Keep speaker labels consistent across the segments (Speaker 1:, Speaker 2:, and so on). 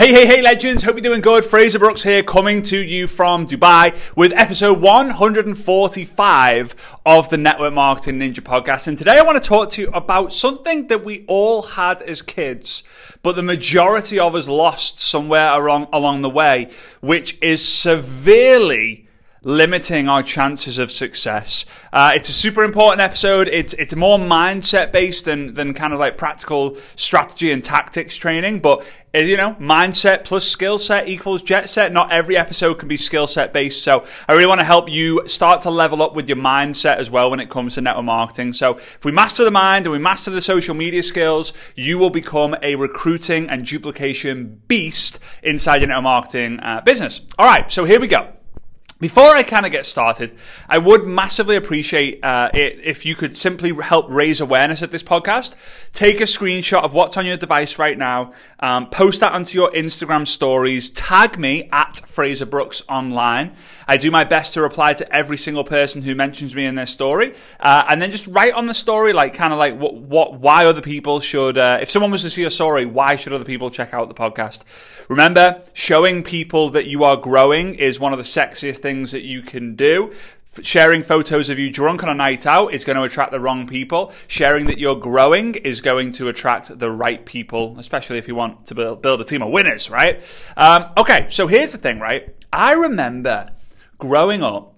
Speaker 1: Hey, hey, hey, legends. Hope you're doing good. Fraser Brooks here, coming to you from Dubai with episode 145 of the Network Marketing Ninja podcast. And today I want to talk to you about something that we all had as kids, but the majority of us lost somewhere along, along the way, which is severely limiting our chances of success. Uh, it's a super important episode. It's it's more mindset based than than kind of like practical strategy and tactics training. But you know, mindset plus skill set equals jet set. Not every episode can be skill set based. So I really want to help you start to level up with your mindset as well when it comes to network marketing. So if we master the mind and we master the social media skills, you will become a recruiting and duplication beast inside your network marketing uh, business. All right, so here we go. Before I kind of get started, I would massively appreciate uh, it if you could simply help raise awareness at this podcast. Take a screenshot of what's on your device right now, um, post that onto your Instagram stories, tag me at Fraser Brooks Online. I do my best to reply to every single person who mentions me in their story, uh, and then just write on the story like kind of like what, what why other people should. Uh, if someone was to see a story, why should other people check out the podcast? Remember, showing people that you are growing is one of the sexiest things that you can do. Sharing photos of you drunk on a night out is going to attract the wrong people. Sharing that you're growing is going to attract the right people, especially if you want to build, a team of winners, right? Um, okay, so here's the thing, right? I remember growing up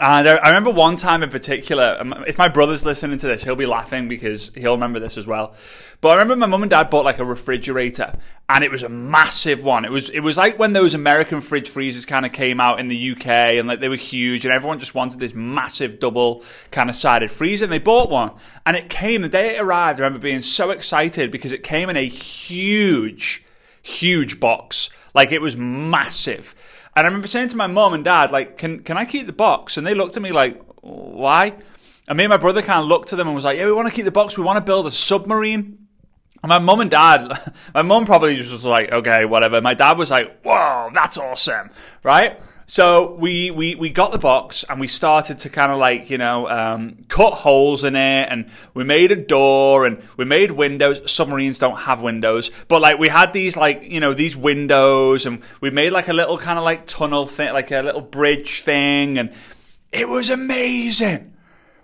Speaker 1: and I remember one time in particular, um, if my brother's listening to this, he'll be laughing because he'll remember this as well. But I remember my mum and dad bought like a refrigerator and it was a massive one. It was, it was like when those American fridge freezers kind of came out in the UK and like they were huge and everyone just wanted this massive double kind of sided freezer and they bought one. And it came, the day it arrived, I remember being so excited because it came in a huge, huge box. Like it was massive. And I remember saying to my mom and dad, like, can, can I keep the box? And they looked at me like, why? And me and my brother kind of looked at them and was like, yeah, we want to keep the box. We want to build a submarine. And my mom and dad, my mom probably just was like, okay, whatever. My dad was like, whoa, that's awesome, right? So we, we, we got the box and we started to kind of like, you know, um, cut holes in it and we made a door and we made windows. Submarines don't have windows, but like we had these like, you know, these windows and we made like a little kind of like tunnel thing, like a little bridge thing. And it was amazing.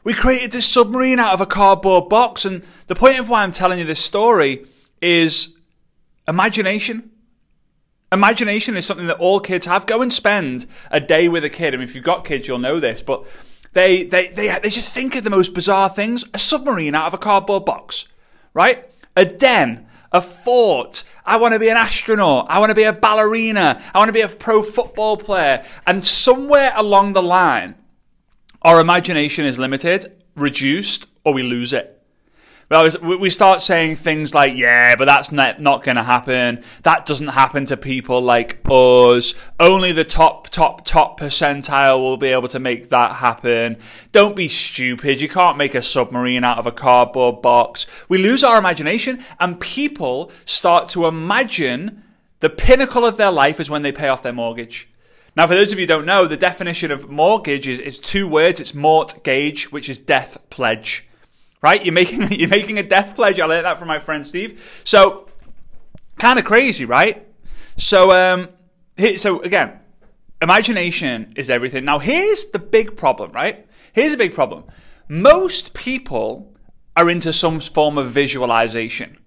Speaker 1: We created this submarine out of a cardboard box. And the point of why I'm telling you this story is imagination Imagination is something that all kids have. Go and spend a day with a kid. I mean, if you've got kids, you'll know this, but they, they, they, they just think of the most bizarre things. A submarine out of a cardboard box, right? A den, a fort. I want to be an astronaut. I want to be a ballerina. I want to be a pro football player. And somewhere along the line, our imagination is limited, reduced, or we lose it. Well, we start saying things like, yeah, but that's not, not going to happen. That doesn't happen to people like us. Only the top, top, top percentile will be able to make that happen. Don't be stupid. You can't make a submarine out of a cardboard box. We lose our imagination and people start to imagine the pinnacle of their life is when they pay off their mortgage. Now, for those of you who don't know, the definition of mortgage is, is two words. It's mort gage, which is death pledge right? You're making you're making a death pledge. I learned that from my friend Steve. So kind of crazy, right? So um, so again, imagination is everything. Now here's the big problem, right? Here's a big problem. Most people are into some form of visualization.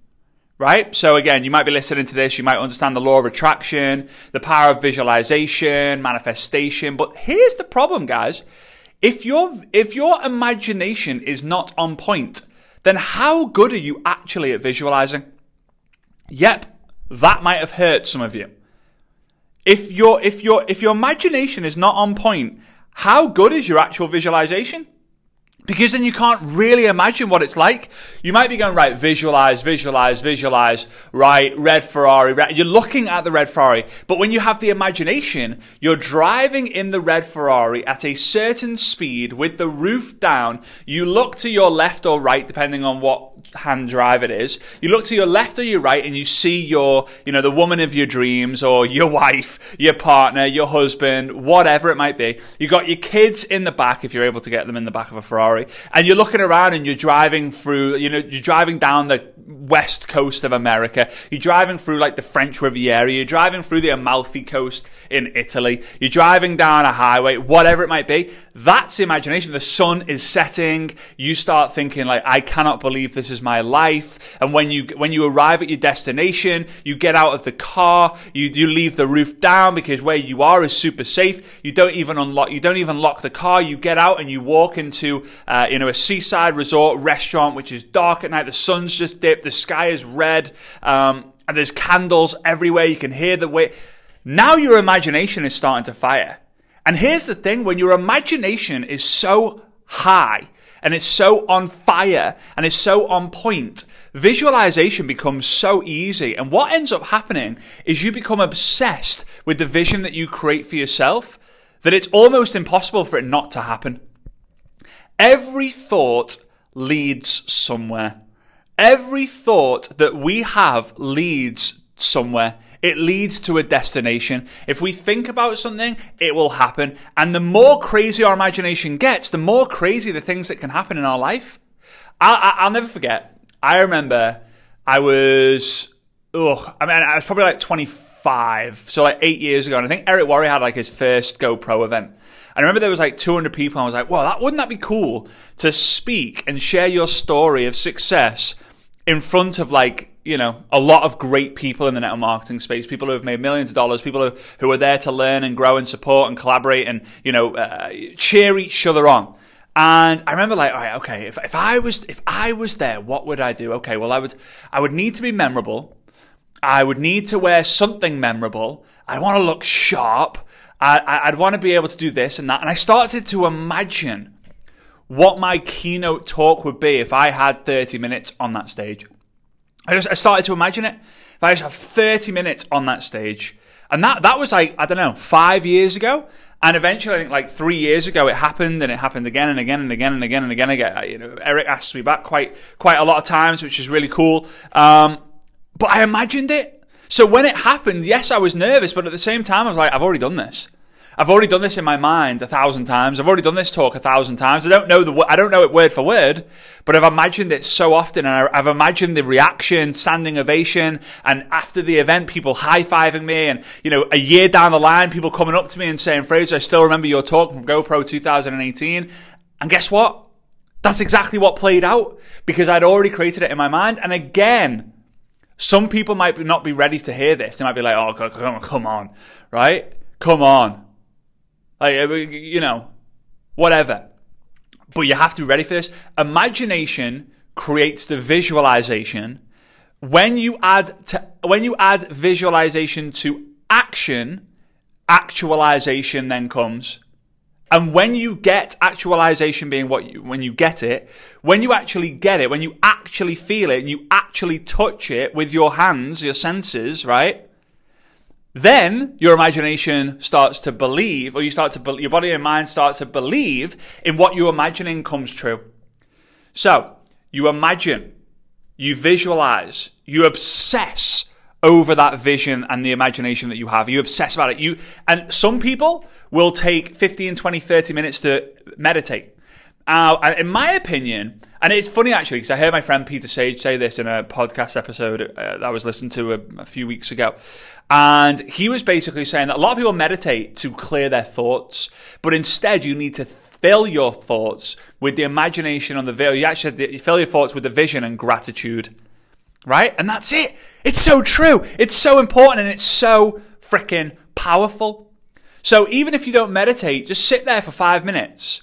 Speaker 1: Right? So again, you might be listening to this, you might understand the law of attraction, the power of visualization, manifestation, but here's the problem, guys if your if your imagination is not on point, then how good are you actually at visualizing? Yep, that might have hurt some of you. If your if your if your imagination is not on point, how good is your actual visualization? Because then you can't really imagine what it's like. You might be going, right, visualize, visualize, visualize, right, red Ferrari, red. You're looking at the red Ferrari. But when you have the imagination, you're driving in the red Ferrari at a certain speed with the roof down. You look to your left or right, depending on what hand drive it is. You look to your left or your right and you see your, you know, the woman of your dreams or your wife, your partner, your husband, whatever it might be. You got your kids in the back if you're able to get them in the back of a Ferrari and you're looking around and you're driving through, you know, you're driving down the, west coast of America. You're driving through like the French Riviera. You're driving through the Amalfi Coast in Italy. You're driving down a highway, whatever it might be. That's imagination. The sun is setting. You start thinking like, I cannot believe this is my life. And when you, when you arrive at your destination, you get out of the car, you, you leave the roof down because where you are is super safe. You don't even unlock, you don't even lock the car. You get out and you walk into, uh, you know, a seaside resort restaurant, which is dark at night. The sun's just dipped. The sky is red. Um, and there's candles everywhere. You can hear the way. Now your imagination is starting to fire. And here's the thing, when your imagination is so high and it's so on fire and it's so on point, visualization becomes so easy. And what ends up happening is you become obsessed with the vision that you create for yourself that it's almost impossible for it not to happen. Every thought leads somewhere. Every thought that we have leads somewhere. It leads to a destination. If we think about something, it will happen. And the more crazy our imagination gets, the more crazy the things that can happen in our life. I'll, I'll never forget. I remember I was, ugh, I mean, I was probably like 25, so like eight years ago. And I think Eric Worre had like his first GoPro event. And I remember there was like 200 people. And I was like, well, that wouldn't that be cool to speak and share your story of success in front of like you know, a lot of great people in the network marketing space, people who have made millions of dollars, people who, who are there to learn and grow and support and collaborate and, you know, uh, cheer each other on. And I remember like, all right, okay, if, if I was, if I was there, what would I do? Okay, well, I would, I would need to be memorable. I would need to wear something memorable. I want to look sharp. I, I'd want to be able to do this and that. And I started to imagine what my keynote talk would be if I had 30 minutes on that stage. I just I started to imagine it. If I just have 30 minutes on that stage, and that that was like I don't know five years ago, and eventually I think like three years ago it happened, and it happened again and again and again and again and again. again. You know, Eric asked me back quite quite a lot of times, which is really cool. Um, but I imagined it. So when it happened, yes, I was nervous, but at the same time, I was like, I've already done this. I've already done this in my mind a thousand times. I've already done this talk a thousand times. I don't know the I don't know it word for word, but I've imagined it so often, and I've imagined the reaction, standing ovation, and after the event, people high fiving me, and you know, a year down the line, people coming up to me and saying, "Fraser, I still remember your talk from GoPro 2018." And guess what? That's exactly what played out because I'd already created it in my mind. And again, some people might not be ready to hear this. They might be like, "Oh, come on, right? Come on." Like, uh, you know, whatever. But you have to be ready for this. Imagination creates the visualization. When you add to, when you add visualization to action, actualization then comes. And when you get actualization being what you, when you get it, when you actually get it, when you actually feel it and you actually touch it with your hands, your senses, right? Then your imagination starts to believe, or you start to, be- your body and mind start to believe in what you're imagining comes true. So, you imagine, you visualize, you obsess over that vision and the imagination that you have. You obsess about it. You, and some people will take 15, 20, 30 minutes to meditate. Uh, in my opinion, and it's funny actually because I heard my friend Peter Sage say this in a podcast episode uh, that I was listening to a, a, few weeks ago. And he was basically saying that a lot of people meditate to clear their thoughts, but instead you need to fill your thoughts with the imagination on the vision. You actually fill your thoughts with the vision and gratitude. Right? And that's it. It's so true. It's so important and it's so freaking powerful. So even if you don't meditate, just sit there for five minutes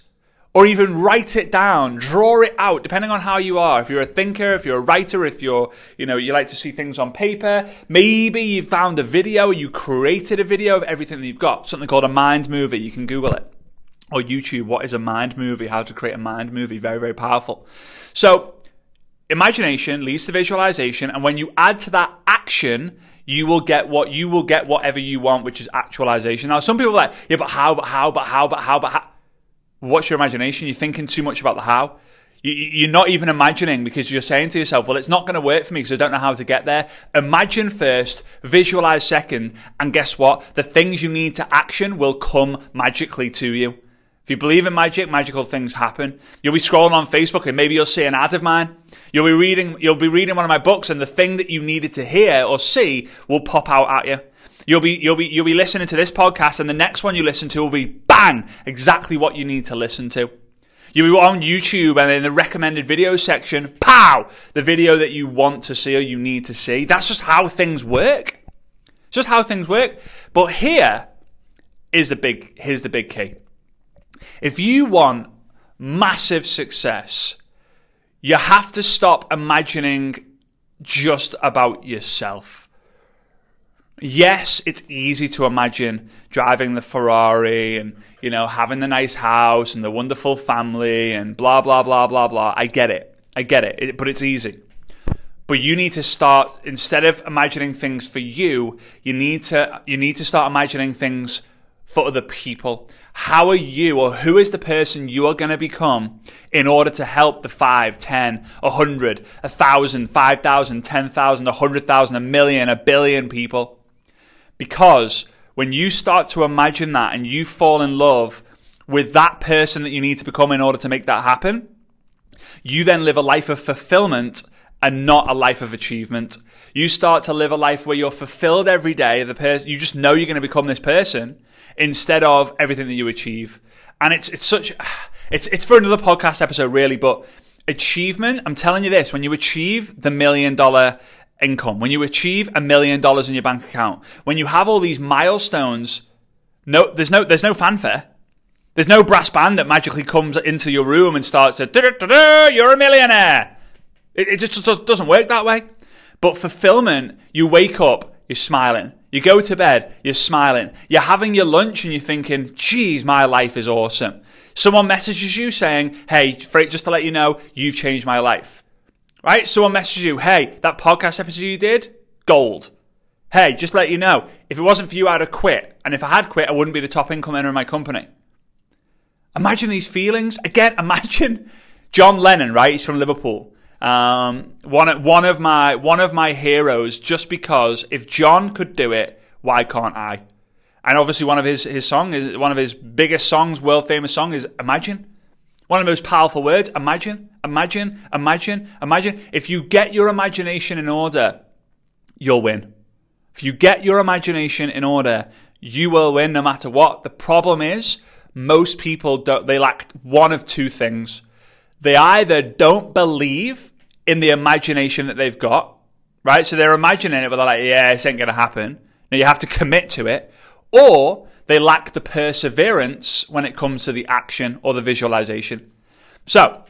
Speaker 1: or even write it down, draw it out, depending on how you are. If you're a thinker, if you're a writer, if you're, you know, you like to see things on paper, maybe you found a video, you created a video of everything that you've got, something called a mind movie. You can Google it. Or YouTube, what is a mind movie? How to create a mind movie. Very, very powerful. So, imagination leads to visualization, and when you add to that action, you will get what you will get whatever you want, which is actualization. Now, some people are like, yeah, but how, but how, but how, but how, but how? What's your imagination? You're thinking too much about the how. You're not even imagining because you're saying to yourself, well, it's not going to work for me because I don't know how to get there. Imagine first, visualize second, and guess what? The things you need to action will come magically to you. If you believe in magic, magical things happen. You'll be scrolling on Facebook and maybe you'll see an ad of mine. You'll be reading, you'll be reading one of my books and the thing that you needed to hear or see will pop out at you. You'll be, you'll be, you'll be listening to this podcast and the next one you listen to will be bang, exactly what you need to listen to. You'll be on YouTube and in the recommended video section, pow, the video that you want to see or you need to see. That's just how things work. It's just how things work. But here is the big, here's the big key. If you want massive success, you have to stop imagining just about yourself. Yes, it's easy to imagine driving the Ferrari and, you know, having the nice house and the wonderful family and blah, blah, blah, blah, blah. I get it. I get it, it but it's easy. But you need to start, instead of imagining things for you, you need to, you need to start imagining things for other people. How are you or who is the person you are going to become in order to help the 5, 10, 100, 1,000, 5,000, 10,000, 100,000, a million, a billion people? Because when you start to imagine that and you fall in love with that person that you need to become in order to make that happen, you then live a life of fulfillment and not a life of achievement. You start to live a life where you're fulfilled every day. The person you just know you're going to become this person instead of everything that you achieve. And it's it's such it's it's for another podcast episode really, but achievement, I'm telling you this, when you achieve the million dollar income, when you achieve a million dollars in your bank account, when you have all these milestones, no there's no there's no fanfare. There's no brass band that magically comes into your room and starts to you're a millionaire. It, it just doesn't work that way. But fulfillment, you wake up, you're smiling. You go to bed, you're smiling. You're having your lunch and you're thinking, geez, my life is awesome. Someone messages you saying, hey, just to let you know, you've changed my life. Right? Someone messages you, hey, that podcast episode you did, gold. Hey, just let you know, if it wasn't for you, I'd have quit. And if I had quit, I wouldn't be the top income earner in my company. Imagine these feelings. Again, imagine John Lennon, right? He's from Liverpool. Um, one one of my one of my heroes, just because if John could do it, why can't I? And obviously, one of his his song is one of his biggest songs, world famous song is "Imagine." One of the most powerful words. Imagine, imagine, imagine, imagine. If you get your imagination in order, you'll win. If you get your imagination in order, you will win no matter what. The problem is, most people don't, they lack one of two things they either don't believe in the imagination that they've got, right? So they're imagining it, but they're like, yeah, this ain't going to happen. Now you have to commit to it. Or they lack the perseverance when it comes to the action or the visualization. So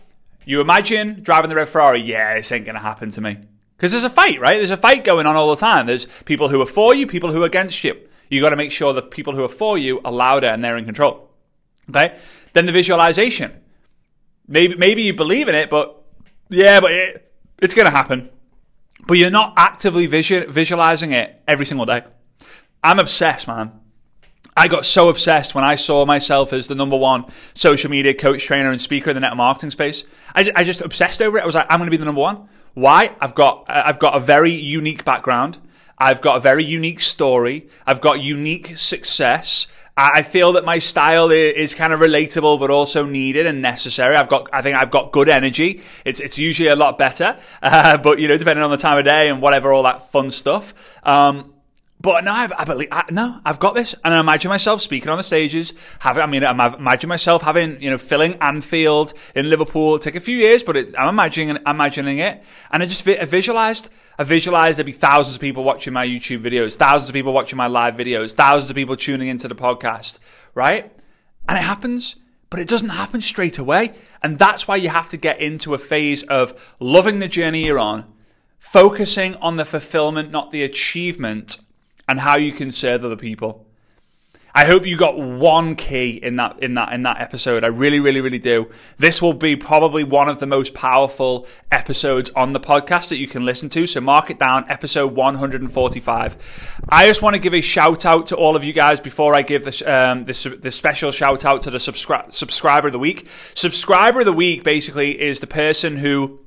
Speaker 1: you imagine driving the red Ferrari, yeah, this ain't going to happen to me. Because there's a fight, right? There's a fight going on all the time. There's people who are for you, people who are against you. You got to make sure that people who are for you are louder and they're in control. Okay? Then the visualization. Maybe maybe you believe in it, but yeah, but it, it's going to happen. But you're not actively visu- visualizing it every single day. I'm obsessed, man. I got so obsessed when I saw myself as the number one social media coach, trainer, and speaker in the net marketing space. I, I just obsessed over it. I was like, I'm going to be the number one. Why? I've got I've got a very unique background. I've got a very unique story. I've got unique success. I feel that my style is kind of relatable, but also needed and necessary. I've got, I think I've got good energy. It's, it's usually a lot better, uh, but you know, depending on the time of day and whatever, all that fun stuff. Um, but no, I, I believe, I, no, I've got this. And I imagine myself speaking on the stages, having, I mean, I imagine myself having, you know, filling Anfield in Liverpool. It'll take a few years, but it, I'm imagining, imagining it. And I just I visualized I visualized there'd be thousands of people watching my YouTube videos, thousands of people watching my live videos, thousands of people tuning into the podcast, right? And it happens, but it doesn't happen straight away. And that's why you have to get into a phase of loving the journey you're on, focusing on the fulfillment, not the achievement, and how you can serve other people. I hope you got one key in that in that in that episode. I really, really, really do. This will be probably one of the most powerful episodes on the podcast that you can listen to. So mark it down, episode 145. I just want to give a shout out to all of you guys before I give this um, special shout out to the subscri- subscriber of the week. Subscriber of the week basically is the person who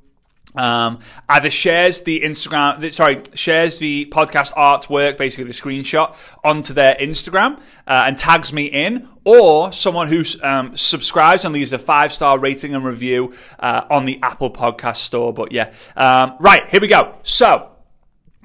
Speaker 1: um, either shares the Instagram, sorry, shares the podcast artwork, basically the screenshot, onto their Instagram uh, and tags me in, or someone who um, subscribes and leaves a five star rating and review uh, on the Apple Podcast Store. But yeah, um, right here we go. So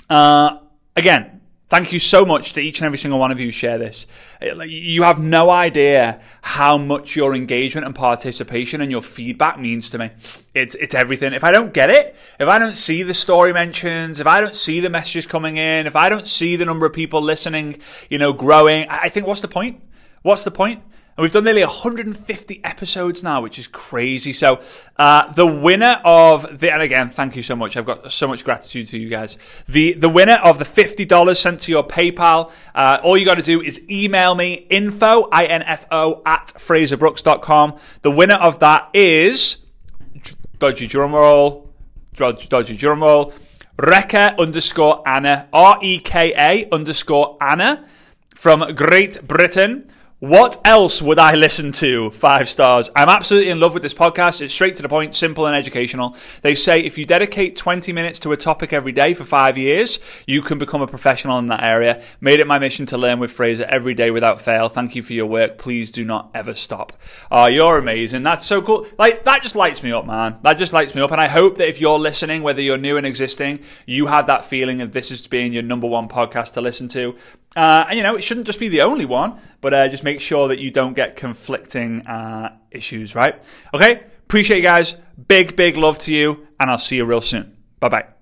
Speaker 1: uh, again, Thank you so much to each and every single one of you who share this. Uh, you have no idea how much your engagement and participation and your feedback means to me. It's, it's everything. If I don't get it, if I don't see the story mentions, if I don't see the messages coming in, if I don't see the number of people listening, you know, growing, I think what's the point? What's the point? And we've done nearly 150 episodes now, which is crazy. So, uh, the winner of the, and again, thank you so much. I've got so much gratitude to you guys. The, the winner of the $50 sent to your PayPal, uh, all you got to do is email me info, I-N-F-O at fraserbrooks.com. The winner of that is, dodgy drum roll, dodgy, dodgy drum roll, Reka underscore Anna, R-E-K-A underscore Anna from Great Britain. What else would I listen to? Five stars. I'm absolutely in love with this podcast. It's straight to the point, simple and educational. They say if you dedicate 20 minutes to a topic every day for five years, you can become a professional in that area. Made it my mission to learn with Fraser every day without fail. Thank you for your work. Please do not ever stop. Oh, you're amazing. That's so cool. Like, that just lights me up, man. That just lights me up. And I hope that if you're listening, whether you're new and existing, you have that feeling of this is being your number one podcast to listen to. Uh, and you know, it shouldn't just be the only one, but uh, just make sure that you don't get conflicting uh, issues, right? Okay, appreciate you guys. Big, big love to you, and I'll see you real soon. Bye bye.